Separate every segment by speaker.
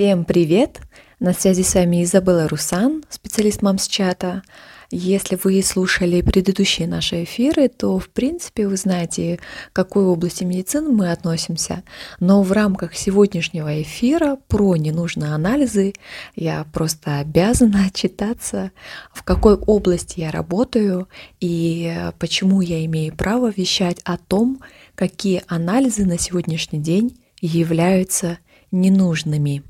Speaker 1: Всем привет! На связи с вами Изабелла Русан, специалист мамс-чата. Если вы слушали предыдущие наши эфиры, то, в принципе, вы знаете, к какой области медицины мы относимся. Но в рамках сегодняшнего эфира про ненужные анализы я просто обязана отчитаться, в какой области я работаю и почему я имею право вещать о том, какие анализы на сегодняшний день являются ненужными.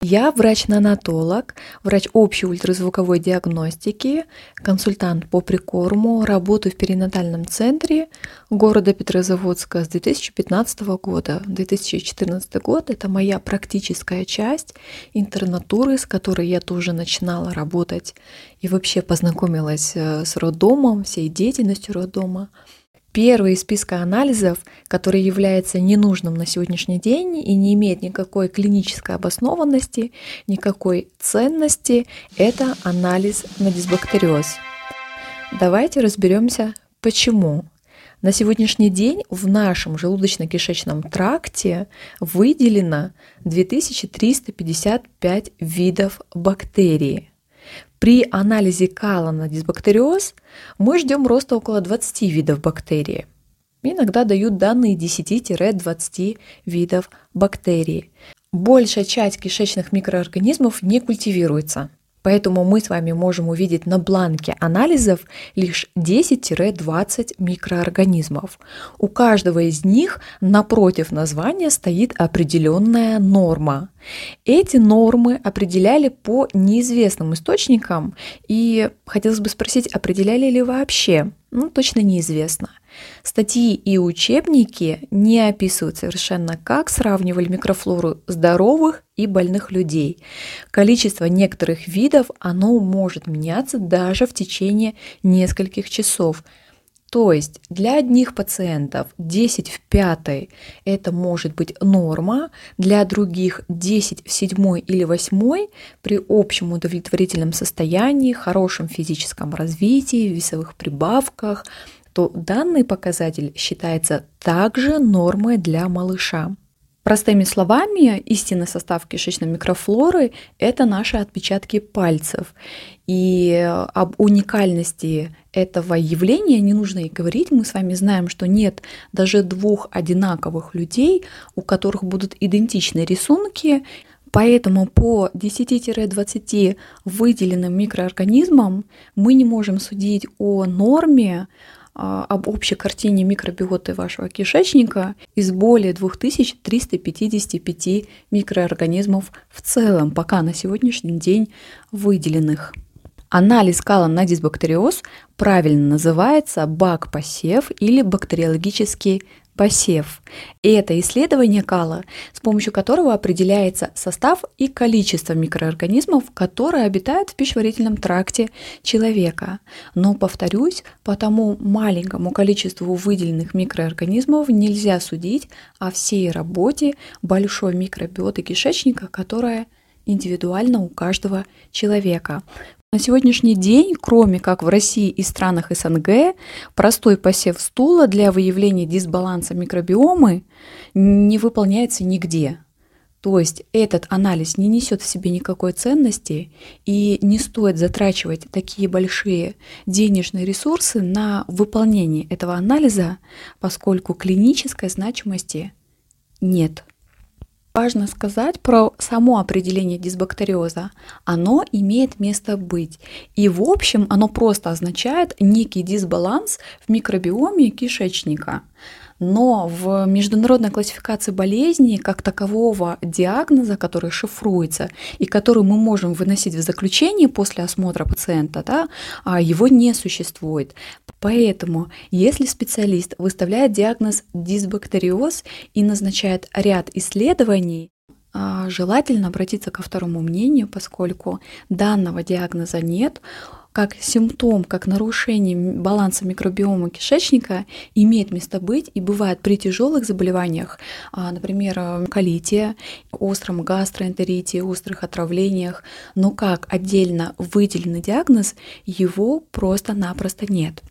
Speaker 1: Я врач-нанотолог, врач общей ультразвуковой диагностики, консультант по прикорму, работаю в перинатальном центре города Петрозаводска с 2015 года. 2014 год – это моя практическая часть интернатуры, с которой я тоже начинала работать и вообще познакомилась э, с роддомом, всей деятельностью роддома. Первый из списка анализов, который является ненужным на сегодняшний день и не имеет никакой клинической обоснованности, никакой ценности, это анализ на дисбактериоз. Давайте разберемся, почему. На сегодняшний день в нашем желудочно-кишечном тракте выделено 2355 видов бактерий. При анализе кала на дисбактериоз мы ждем роста около 20 видов бактерий. Иногда дают данные 10-20 видов бактерий. Большая часть кишечных микроорганизмов не культивируется. Поэтому мы с вами можем увидеть на бланке анализов лишь 10-20 микроорганизмов. У каждого из них напротив названия стоит определенная норма. Эти нормы определяли по неизвестным источникам, и хотелось бы спросить, определяли ли вообще? Ну, точно неизвестно. Статьи и учебники не описывают совершенно, как сравнивали микрофлору здоровых и больных людей. Количество некоторых видов, оно может меняться даже в течение нескольких часов. То есть для одних пациентов 10 в 5 это может быть норма, для других 10 в 7 или 8 при общем удовлетворительном состоянии, хорошем физическом развитии, весовых прибавках – то данный показатель считается также нормой для малыша. Простыми словами, истинный состав кишечной микрофлоры – это наши отпечатки пальцев. И об уникальности этого явления не нужно и говорить. Мы с вами знаем, что нет даже двух одинаковых людей, у которых будут идентичные рисунки. Поэтому по 10-20 выделенным микроорганизмам мы не можем судить о норме, об общей картине микробиоты вашего кишечника из более 2355 микроорганизмов в целом, пока на сегодняшний день выделенных. Анализ кала на дисбактериоз правильно называется бак-посев или бактериологический посев. И это исследование кала, с помощью которого определяется состав и количество микроорганизмов, которые обитают в пищеварительном тракте человека. Но, повторюсь, по тому маленькому количеству выделенных микроорганизмов нельзя судить о всей работе большой микробиоты кишечника, которая индивидуально у каждого человека. На сегодняшний день, кроме как в России и странах СНГ, простой посев стула для выявления дисбаланса микробиомы не выполняется нигде. То есть этот анализ не несет в себе никакой ценности и не стоит затрачивать такие большие денежные ресурсы на выполнение этого анализа, поскольку клинической значимости нет важно сказать про само определение дисбактериоза. Оно имеет место быть. И в общем оно просто означает некий дисбаланс в микробиоме кишечника. Но в международной классификации болезней как такового диагноза, который шифруется и который мы можем выносить в заключение после осмотра пациента, да, а его не существует. Поэтому, если специалист выставляет диагноз дисбактериоз и назначает ряд исследований, а, желательно обратиться ко второму мнению, поскольку данного диагноза нет, как симптом, как нарушение баланса микробиома кишечника имеет место быть и бывает при тяжелых заболеваниях, а, например, колите, остром гастроэнтерите, острых отравлениях, но как отдельно выделенный диагноз его просто-напросто нет.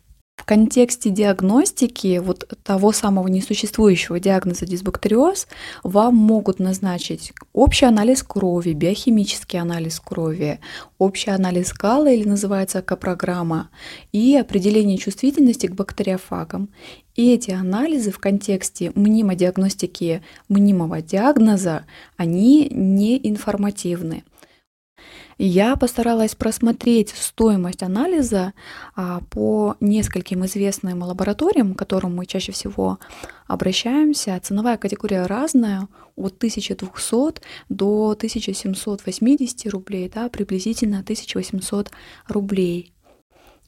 Speaker 1: Контексте диагностики вот того самого несуществующего диагноза дисбактериоз вам могут назначить общий анализ крови, биохимический анализ крови, общий анализ кала или называется капрограмма и определение чувствительности к бактериофагам. И эти анализы в контексте мнемодиагностики мнимого диагноза, они не информативны. Я постаралась просмотреть стоимость анализа а, по нескольким известным лабораториям, к которым мы чаще всего обращаемся. Ценовая категория разная, от 1200 до 1780 рублей, да, приблизительно 1800 рублей.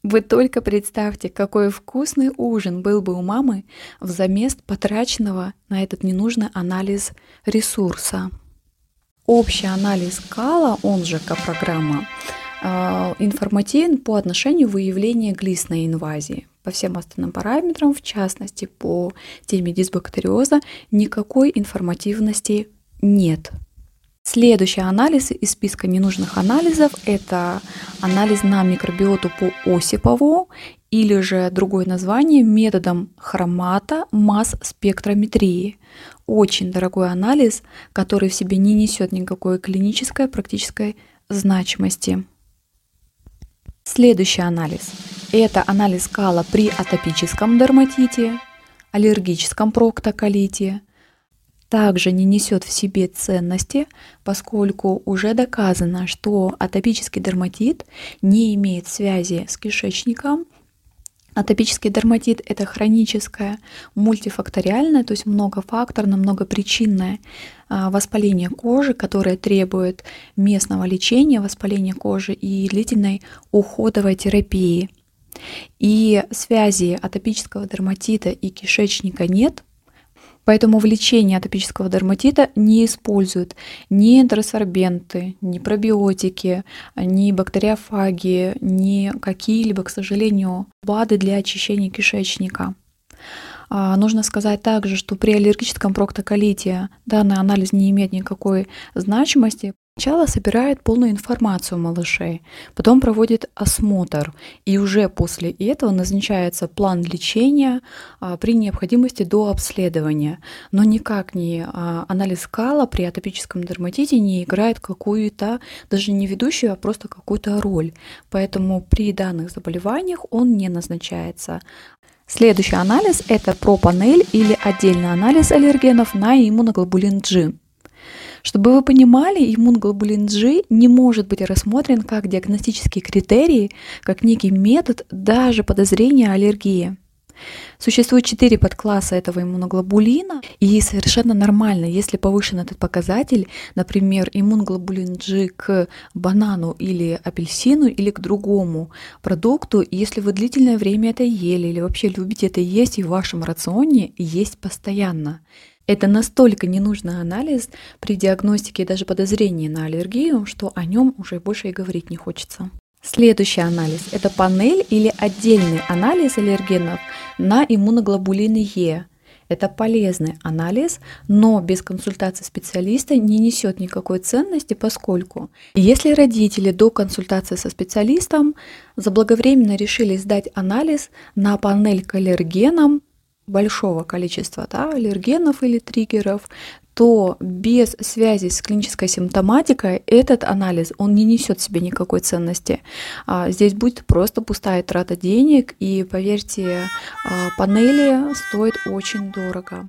Speaker 1: Вы только представьте, какой вкусный ужин был бы у мамы взамест потраченного на этот ненужный анализ ресурса. Общий анализ кала, он же К-программа, а, информативен по отношению выявления глистной инвазии. По всем остальным параметрам, в частности по теме дисбактериоза, никакой информативности нет. Следующий анализ из списка ненужных анализов – это анализ на микробиоту по Осипову или же другое название методом хромата масс-спектрометрии очень дорогой анализ, который в себе не несет никакой клинической практической значимости. Следующий анализ. Это анализ кала при атопическом дерматите, аллергическом проктоколите. Также не несет в себе ценности, поскольку уже доказано, что атопический дерматит не имеет связи с кишечником – Атопический дерматит – это хроническое, мультифакториальное, то есть многофакторное, многопричинное а, воспаление кожи, которое требует местного лечения, воспаления кожи и длительной уходовой терапии. И связи атопического дерматита и кишечника нет, Поэтому в лечении атопического дерматита не используют ни энтеросорбенты, ни пробиотики, ни бактериофаги, ни какие-либо, к сожалению, БАДы для очищения кишечника. А, нужно сказать также, что при аллергическом проктоколите данный анализ не имеет никакой значимости, Сначала собирает полную информацию малышей, потом проводит осмотр, и уже после этого назначается план лечения а, при необходимости до обследования. Но никак не а, анализ кала при атопическом дерматите не играет какую-то, даже не ведущую, а просто какую-то роль. Поэтому при данных заболеваниях он не назначается. Следующий анализ – это пропанель или отдельный анализ аллергенов на иммуноглобулин G. Чтобы вы понимали, иммуноглобулин G не может быть рассмотрен как диагностический критерий, как некий метод даже подозрения аллергии. Существует четыре подкласса этого иммуноглобулина, и совершенно нормально, если повышен этот показатель, например, иммуноглобулин G к банану или апельсину или к другому продукту, если вы длительное время это ели или вообще любите это есть и в вашем рационе есть постоянно. Это настолько ненужный анализ при диагностике и даже подозрении на аллергию, что о нем уже больше и говорить не хочется. Следующий анализ – это панель или отдельный анализ аллергенов на иммуноглобулины Е. Это полезный анализ, но без консультации специалиста не несет никакой ценности, поскольку если родители до консультации со специалистом заблаговременно решили сдать анализ на панель к аллергенам, большого количества да, аллергенов или триггеров, то без связи с клинической симптоматикой этот анализ, он не несет себе никакой ценности. А здесь будет просто пустая трата денег, и поверьте, а, панели стоят очень дорого.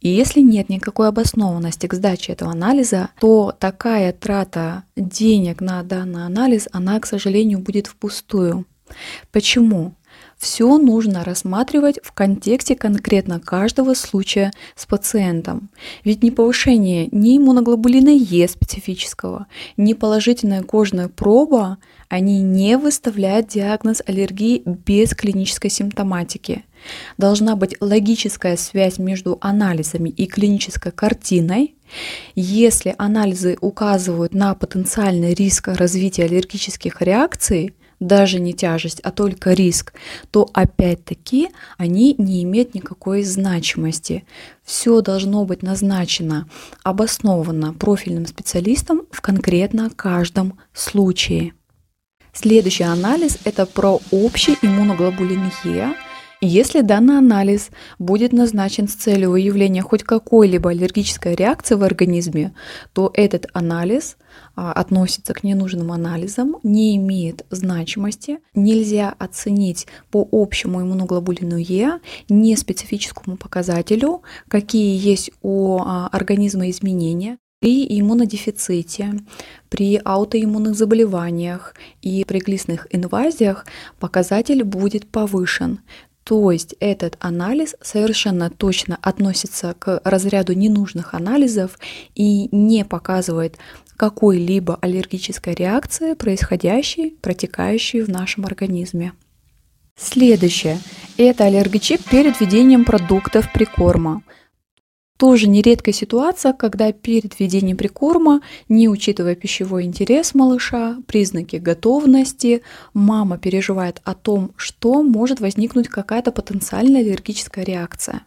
Speaker 1: И если нет никакой обоснованности к сдаче этого анализа, то такая трата денег на данный анализ, она, к сожалению, будет впустую. Почему? Все нужно рассматривать в контексте конкретно каждого случая с пациентом. Ведь ни повышение ни иммуноглобулина Е специфического, ни положительная кожная проба, они не выставляют диагноз аллергии без клинической симптоматики. Должна быть логическая связь между анализами и клинической картиной. Если анализы указывают на потенциальный риск развития аллергических реакций, даже не тяжесть, а только риск, то опять-таки они не имеют никакой значимости. Все должно быть назначено, обосновано профильным специалистом в конкретно каждом случае. Следующий анализ – это про общий иммуноглобулин Е, если данный анализ будет назначен с целью выявления хоть какой-либо аллергической реакции в организме, то этот анализ а, относится к ненужным анализам, не имеет значимости, нельзя оценить по общему иммуноглобулину Е, не специфическому показателю, какие есть у а, организма изменения, при иммунодефиците, при аутоиммунных заболеваниях и при глистных инвазиях показатель будет повышен. То есть этот анализ совершенно точно относится к разряду ненужных анализов и не показывает какой-либо аллергической реакции, происходящей, протекающей в нашем организме. Следующее – это аллергичип перед введением продуктов прикорма. Тоже нередкая ситуация, когда перед введением прикорма, не учитывая пищевой интерес малыша, признаки готовности, мама переживает о том, что может возникнуть какая-то потенциальная аллергическая реакция.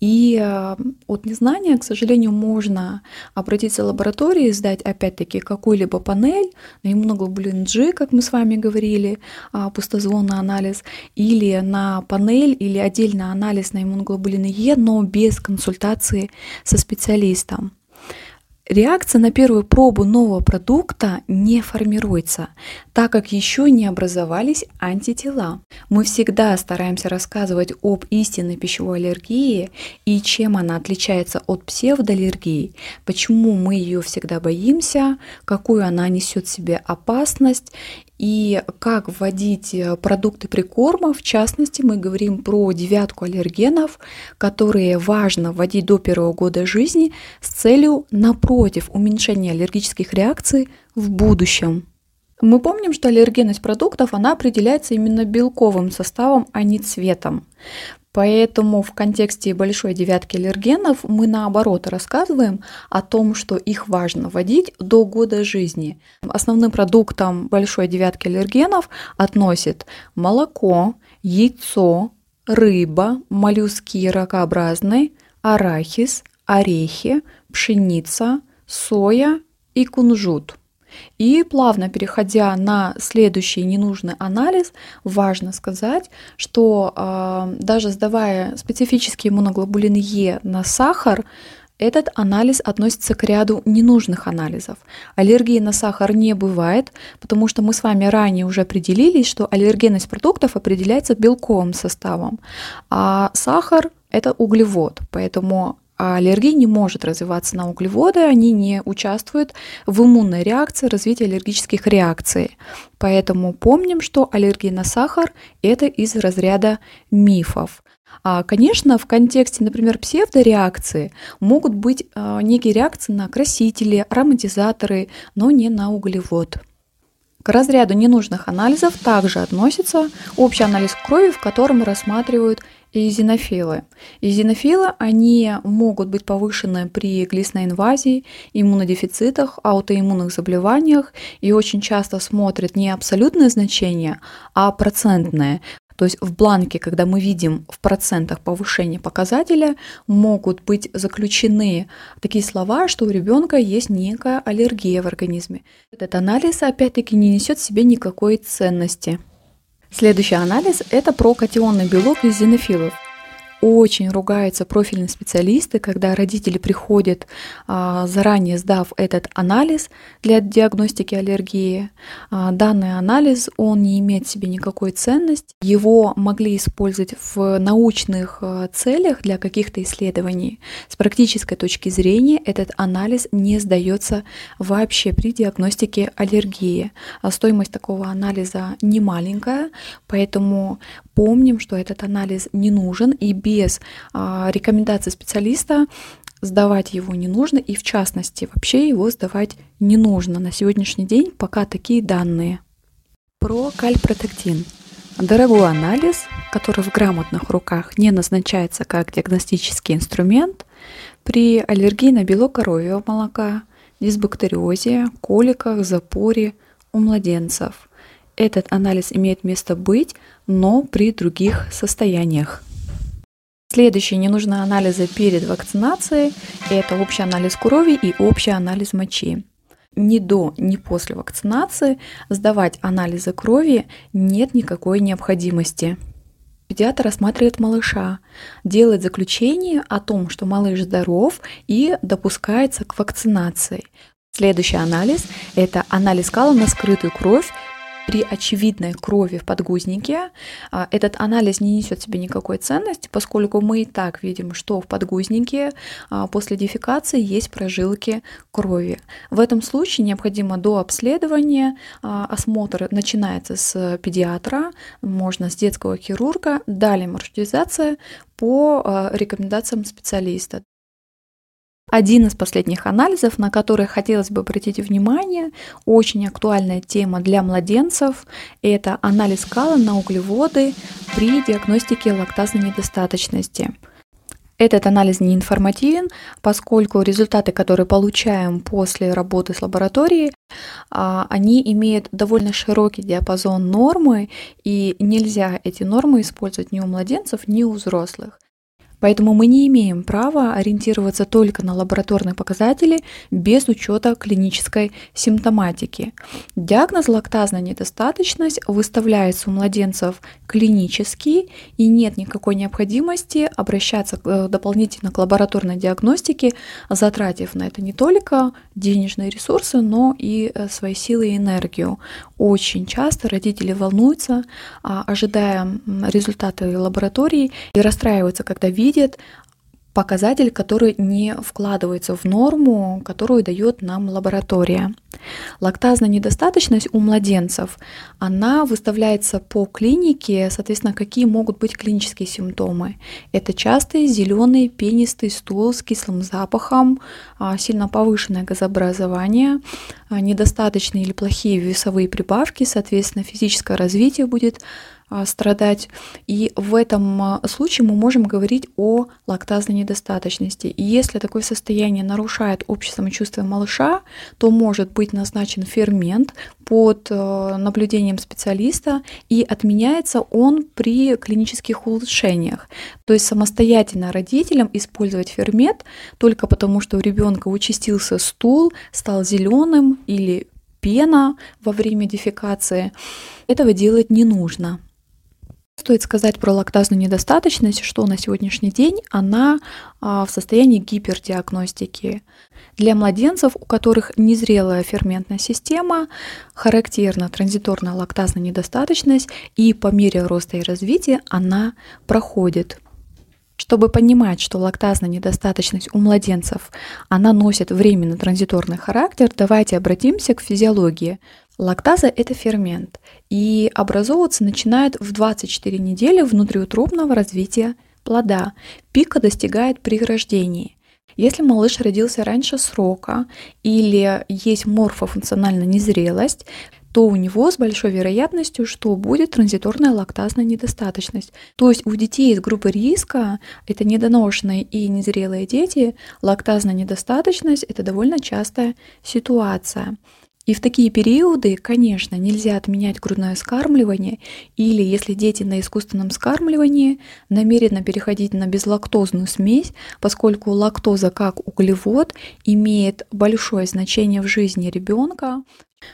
Speaker 1: И э, от незнания, к сожалению, можно обратиться в лаборатории, сдать опять-таки какую-либо панель на иммуноглобулин G, как мы с вами говорили, а, пустозвонный анализ, или на панель или отдельный анализ на иммуноглобулин Е, но без консультации со специалистом. Реакция на первую пробу нового продукта не формируется, так как еще не образовались антитела. Мы всегда стараемся рассказывать об истинной пищевой аллергии и чем она отличается от псевдоаллергии, почему мы ее всегда боимся, какую она несет в себе опасность и как вводить э, продукты прикорма. В частности, мы говорим про девятку аллергенов, которые важно вводить до первого года жизни с целью, напротив, уменьшения аллергических реакций в будущем. Мы помним, что аллергенность продуктов, она определяется именно белковым составом, а не цветом. Поэтому в контексте большой девятки аллергенов мы наоборот рассказываем о том, что их важно вводить до года жизни. Основным продуктом большой девятки аллергенов относят молоко, яйцо, рыба, моллюски ракообразные, арахис, орехи, пшеница, соя и кунжут – и плавно переходя на следующий ненужный анализ, важно сказать, что э, даже сдавая специфический иммуноглобулин Е на сахар, этот анализ относится к ряду ненужных анализов. Аллергии на сахар не бывает, потому что мы с вами ранее уже определились, что аллергенность продуктов определяется белковым составом, а сахар это углевод, поэтому а аллергия не может развиваться на углеводы, они не участвуют в иммунной реакции, развитии аллергических реакций. Поэтому помним, что аллергия на сахар – это из разряда мифов. А, конечно, в контексте, например, псевдореакции могут быть а, некие реакции на красители, ароматизаторы, но не на углевод. К разряду ненужных анализов также относится общий анализ крови, в котором рассматривают Эозинофилы. Эозинофилы, они могут быть повышены при глистной инвазии, иммунодефицитах, аутоиммунных заболеваниях и очень часто смотрят не абсолютные значения, а процентные. То есть в бланке, когда мы видим в процентах повышение показателя, могут быть заключены такие слова, что у ребенка есть некая аллергия в организме. Этот анализ, опять-таки, не несет в себе никакой ценности. Следующий анализ – это про катионный белок из зенофилов очень ругаются профильные специалисты, когда родители приходят а, заранее сдав этот анализ для диагностики аллергии. А, данный анализ, он не имеет в себе никакой ценности. Его могли использовать в научных а, целях для каких-то исследований. С практической точки зрения этот анализ не сдается вообще при диагностике аллергии. Стоимость такого анализа не маленькая, поэтому помним, что этот анализ не нужен и без а, рекомендации специалиста сдавать его не нужно, и в частности вообще его сдавать не нужно на сегодняшний день, пока такие данные. Про кальпротектин. Дорогой анализ, который в грамотных руках не назначается как диагностический инструмент при аллергии на белок коровьего молока, дисбактериозе, коликах, запоре у младенцев – этот анализ имеет место быть, но при других состояниях. Следующие ненужные анализы перед вакцинацией – это общий анализ крови и общий анализ мочи. ни до, ни после вакцинации сдавать анализы крови нет никакой необходимости. Педиатр рассматривает малыша, делает заключение о том, что малыш здоров и допускается к вакцинации. Следующий анализ – это анализ кала на скрытую кровь при очевидной крови в подгузнике а, этот анализ не несет себе никакой ценности, поскольку мы и так видим, что в подгузнике а, после дефекации есть прожилки крови. В этом случае необходимо до обследования а, осмотр начинается с педиатра, можно с детского хирурга, далее маршрутизация по рекомендациям специалиста. Один из последних анализов, на который хотелось бы обратить внимание, очень актуальная тема для младенцев, это анализ кала на углеводы при диагностике лактазной недостаточности. Этот анализ не информативен, поскольку результаты, которые получаем после работы с лабораторией, а, они имеют довольно широкий диапазон нормы, и нельзя эти нормы использовать ни у младенцев, ни у взрослых. Поэтому мы не имеем права ориентироваться только на лабораторные показатели без учета клинической симптоматики. Диагноз лактазная недостаточность выставляется у младенцев клинически и нет никакой необходимости обращаться э, дополнительно к лабораторной диагностике, затратив на это не только денежные ресурсы, но и э, свои силы и энергию. Очень часто родители волнуются, а, ожидая результаты лаборатории и расстраиваются, когда видят, показатель, который не вкладывается в норму, которую дает нам лаборатория. Лактазная недостаточность у младенцев, она выставляется по клинике, соответственно, какие могут быть клинические симптомы. Это частый зеленый пенистый стул с кислым запахом, а, сильно повышенное газообразование, а, недостаточные или плохие весовые прибавки, соответственно, физическое развитие будет страдать. И в этом а, случае мы можем говорить о лактазной недостаточности. И если такое состояние нарушает общее самочувствие малыша, то может быть назначен фермент под э, наблюдением специалиста, и отменяется он при клинических улучшениях. То есть самостоятельно родителям использовать фермент только потому, что у ребенка участился стул, стал зеленым или пена во время дефекации, этого делать не нужно. Стоит сказать про лактазную недостаточность, что на сегодняшний день она а, в состоянии гипердиагностики. Для младенцев, у которых незрелая ферментная система, характерна транзиторная лактазная недостаточность, и по мере роста и развития она проходит. Чтобы понимать, что лактазная недостаточность у младенцев, она носит временно транзиторный характер, давайте обратимся к физиологии. Лактаза – это фермент, и образовываться начинает в 24 недели внутриутробного развития плода. Пика достигает при рождении. Если малыш родился раньше срока или есть морфофункциональная незрелость, то у него с большой вероятностью, что будет транзиторная лактазная недостаточность. То есть у детей из группы риска, это недоношенные и незрелые дети, лактазная недостаточность – это довольно частая ситуация. И в такие периоды, конечно, нельзя отменять грудное скармливание или, если дети на искусственном скармливании, намеренно переходить на безлактозную смесь, поскольку лактоза как углевод имеет большое значение в жизни ребенка,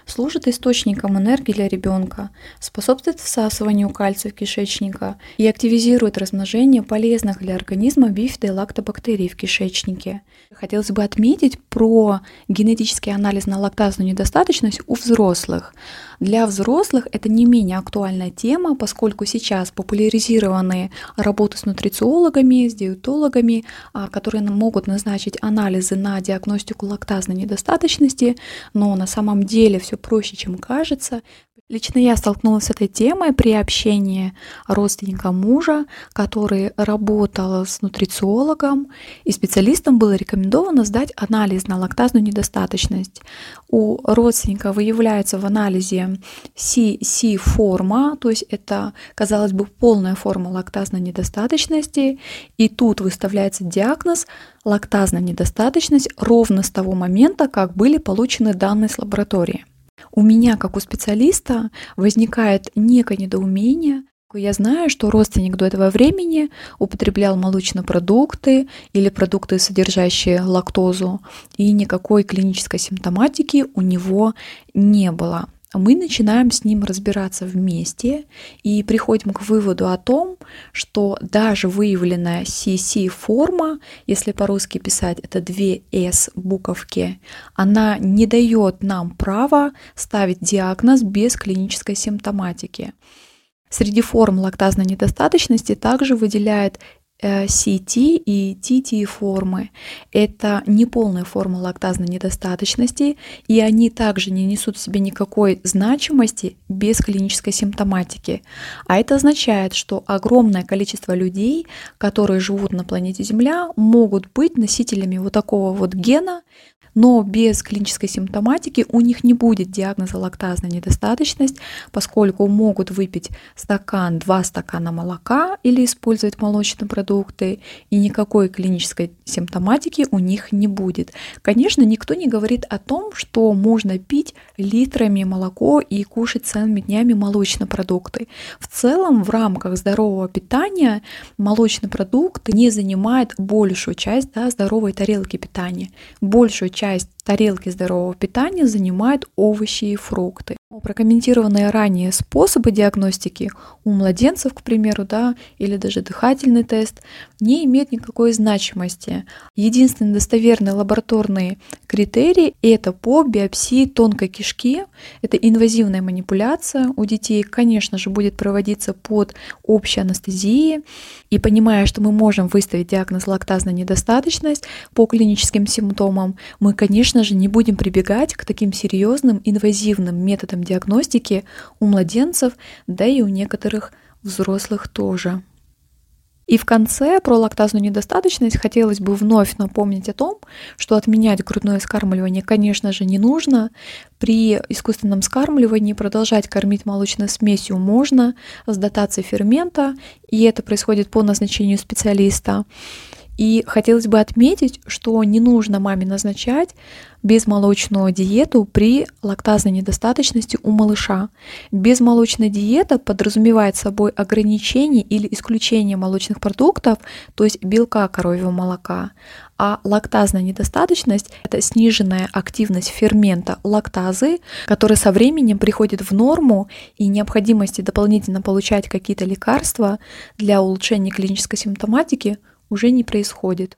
Speaker 1: служит источником энергии для ребенка, способствует всасыванию кальция в кишечника и активизирует размножение полезных для организма бифида и лактобактерий в кишечнике. Хотелось бы отметить про генетический анализ на лактазную недостаточность у взрослых. Для взрослых это не менее актуальная тема, поскольку сейчас популяризированы работы с нутрициологами, с диетологами, а, которые могут назначить анализы на диагностику лактазной недостаточности, но на самом деле все проще, чем кажется. Лично я столкнулась с этой темой при общении родственника мужа, который работал с нутрициологом, и специалистам было рекомендовано сдать анализ на лактазную недостаточность. У родственника выявляется в анализе CC-форма, то есть это, казалось бы, полная форма лактазной недостаточности, и тут выставляется диагноз лактазная недостаточность ровно с того момента, как были получены данные с лаборатории. У меня, как у специалиста, возникает некое недоумение, Я знаю, что родственник до этого времени употреблял молочные продукты или продукты, содержащие лактозу, и никакой клинической симптоматики у него не было мы начинаем с ним разбираться вместе и приходим к выводу о том, что даже выявленная CC-форма, если по-русски писать это две S буковки, она не дает нам права ставить диагноз без клинической симптоматики. Среди форм лактазной недостаточности также выделяет CT э, и TT формы. Это неполная форма лактазной недостаточности, и они также не несут в себе никакой значимости без клинической симптоматики. А это означает, что огромное количество людей, которые живут на планете Земля, могут быть носителями вот такого вот гена, но без клинической симптоматики у них не будет диагноза лактазная недостаточность, поскольку могут выпить стакан, два стакана молока или использовать молочные продукты, и никакой клинической симптоматики у них не будет. Конечно, никто не говорит о том, что можно пить литрами молоко и кушать целыми днями молочные продукты. В целом, в рамках здорового питания молочные продукты не занимают большую часть да, здоровой тарелки питания. Большую часть часть тарелки здорового питания занимают овощи и фрукты. Прокомментированные ранее способы диагностики у младенцев, к примеру, да, или даже дыхательный тест, не имеют никакой значимости. Единственный достоверный лабораторный критерий – это по биопсии тонкой кишки. Это инвазивная манипуляция. У детей, конечно же, будет проводиться под общей анестезией. И понимая, что мы можем выставить диагноз лактазная недостаточность по клиническим симптомам, мы, конечно же, не будем прибегать к таким серьезным инвазивным методам диагностики у младенцев, да и у некоторых взрослых тоже. И в конце про лактазную недостаточность хотелось бы вновь напомнить о том, что отменять грудное скармливание, конечно же, не нужно. При искусственном скармливании продолжать кормить молочной смесью можно с дотацией фермента, и это происходит по назначению специалиста. И хотелось бы отметить, что не нужно маме назначать безмолочную диету при лактазной недостаточности у малыша. Безмолочная диета подразумевает собой ограничение или исключение молочных продуктов, то есть белка коровьего молока. А лактазная недостаточность – это сниженная активность фермента лактазы, который со временем приходит в норму и необходимости дополнительно получать какие-то лекарства для улучшения клинической симптоматики – уже не происходит.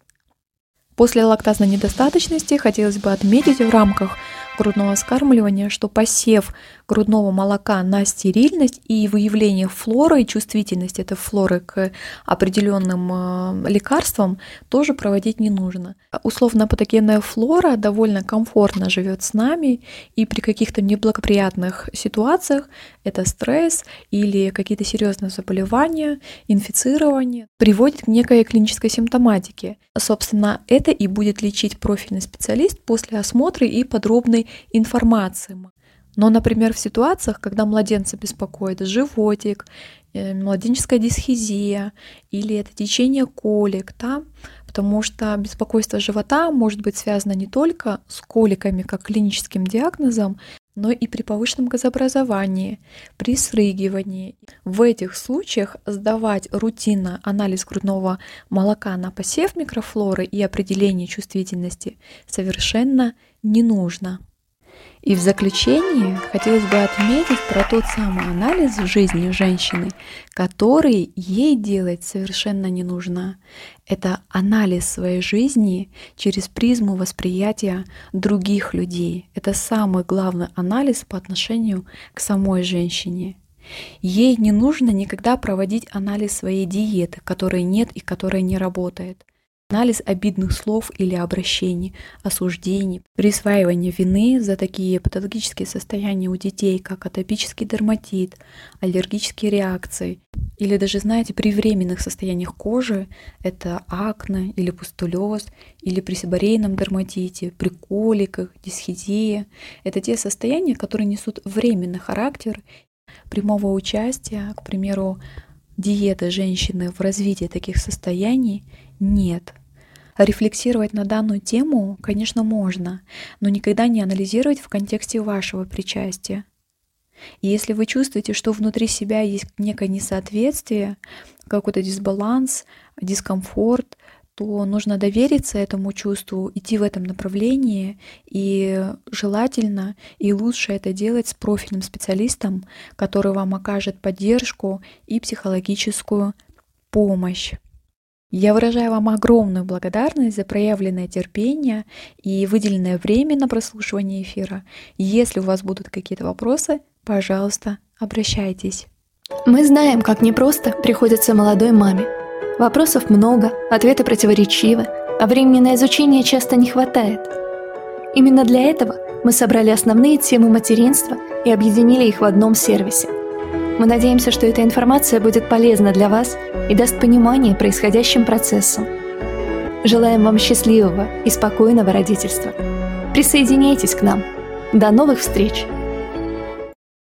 Speaker 1: После лактазной недостаточности хотелось бы отметить в рамках грудного вскармливания, что посев грудного молока на стерильность и выявление флоры и чувствительность этой флоры к определенным э, лекарствам тоже проводить не нужно. Условно патогенная флора довольно комфортно живет с нами, и при каких-то неблагоприятных ситуациях это стресс или какие-то серьезные заболевания, инфицирование приводит к некой клинической симптоматике. Собственно, это и будет лечить профильный специалист после осмотра и подробной информации. Но, например, в ситуациях, когда младенца беспокоит животик, э, младенческая дисхизия или это течение колик, да, потому что беспокойство живота может быть связано не только с коликами как клиническим диагнозом, но и при повышенном газообразовании, при срыгивании. В этих случаях сдавать рутинно анализ грудного молока на посев микрофлоры и определение чувствительности совершенно не нужно. И в заключение хотелось бы отметить про тот самый анализ в жизни женщины, который ей делать совершенно не нужно. Это анализ своей жизни через призму восприятия других людей. Это самый главный анализ по отношению к самой женщине. Ей не нужно никогда проводить анализ своей диеты, которой нет и которая не работает анализ обидных слов или обращений, осуждений, присваивание вины за такие патологические состояния у детей, как атопический дерматит, аллергические реакции, или даже, знаете, при временных состояниях кожи, это акне или пустулез, или при сибарейном дерматите, при коликах, дисхизии. Это те состояния, которые несут временный характер прямого участия, к примеру, диеты женщины в развитии таких состояний нет. Рефлексировать на данную тему, конечно, можно, но никогда не анализировать в контексте вашего причастия. И если вы чувствуете, что внутри себя есть некое несоответствие, какой-то дисбаланс, дискомфорт, то нужно довериться этому чувству, идти в этом направлении, и желательно и лучше это делать с профильным специалистом, который вам окажет поддержку и психологическую помощь. Я выражаю вам огромную благодарность за проявленное терпение и выделенное время на прослушивание эфира. Если у вас будут какие-то вопросы, пожалуйста, обращайтесь.
Speaker 2: Мы знаем, как непросто приходится молодой маме. Вопросов много, ответы противоречивы, а времени на изучение часто не хватает. Именно для этого мы собрали основные темы материнства и объединили их в одном сервисе – мы надеемся, что эта информация будет полезна для вас и даст понимание происходящим процессам. Желаем вам счастливого и спокойного родительства. Присоединяйтесь к нам. До новых встреч!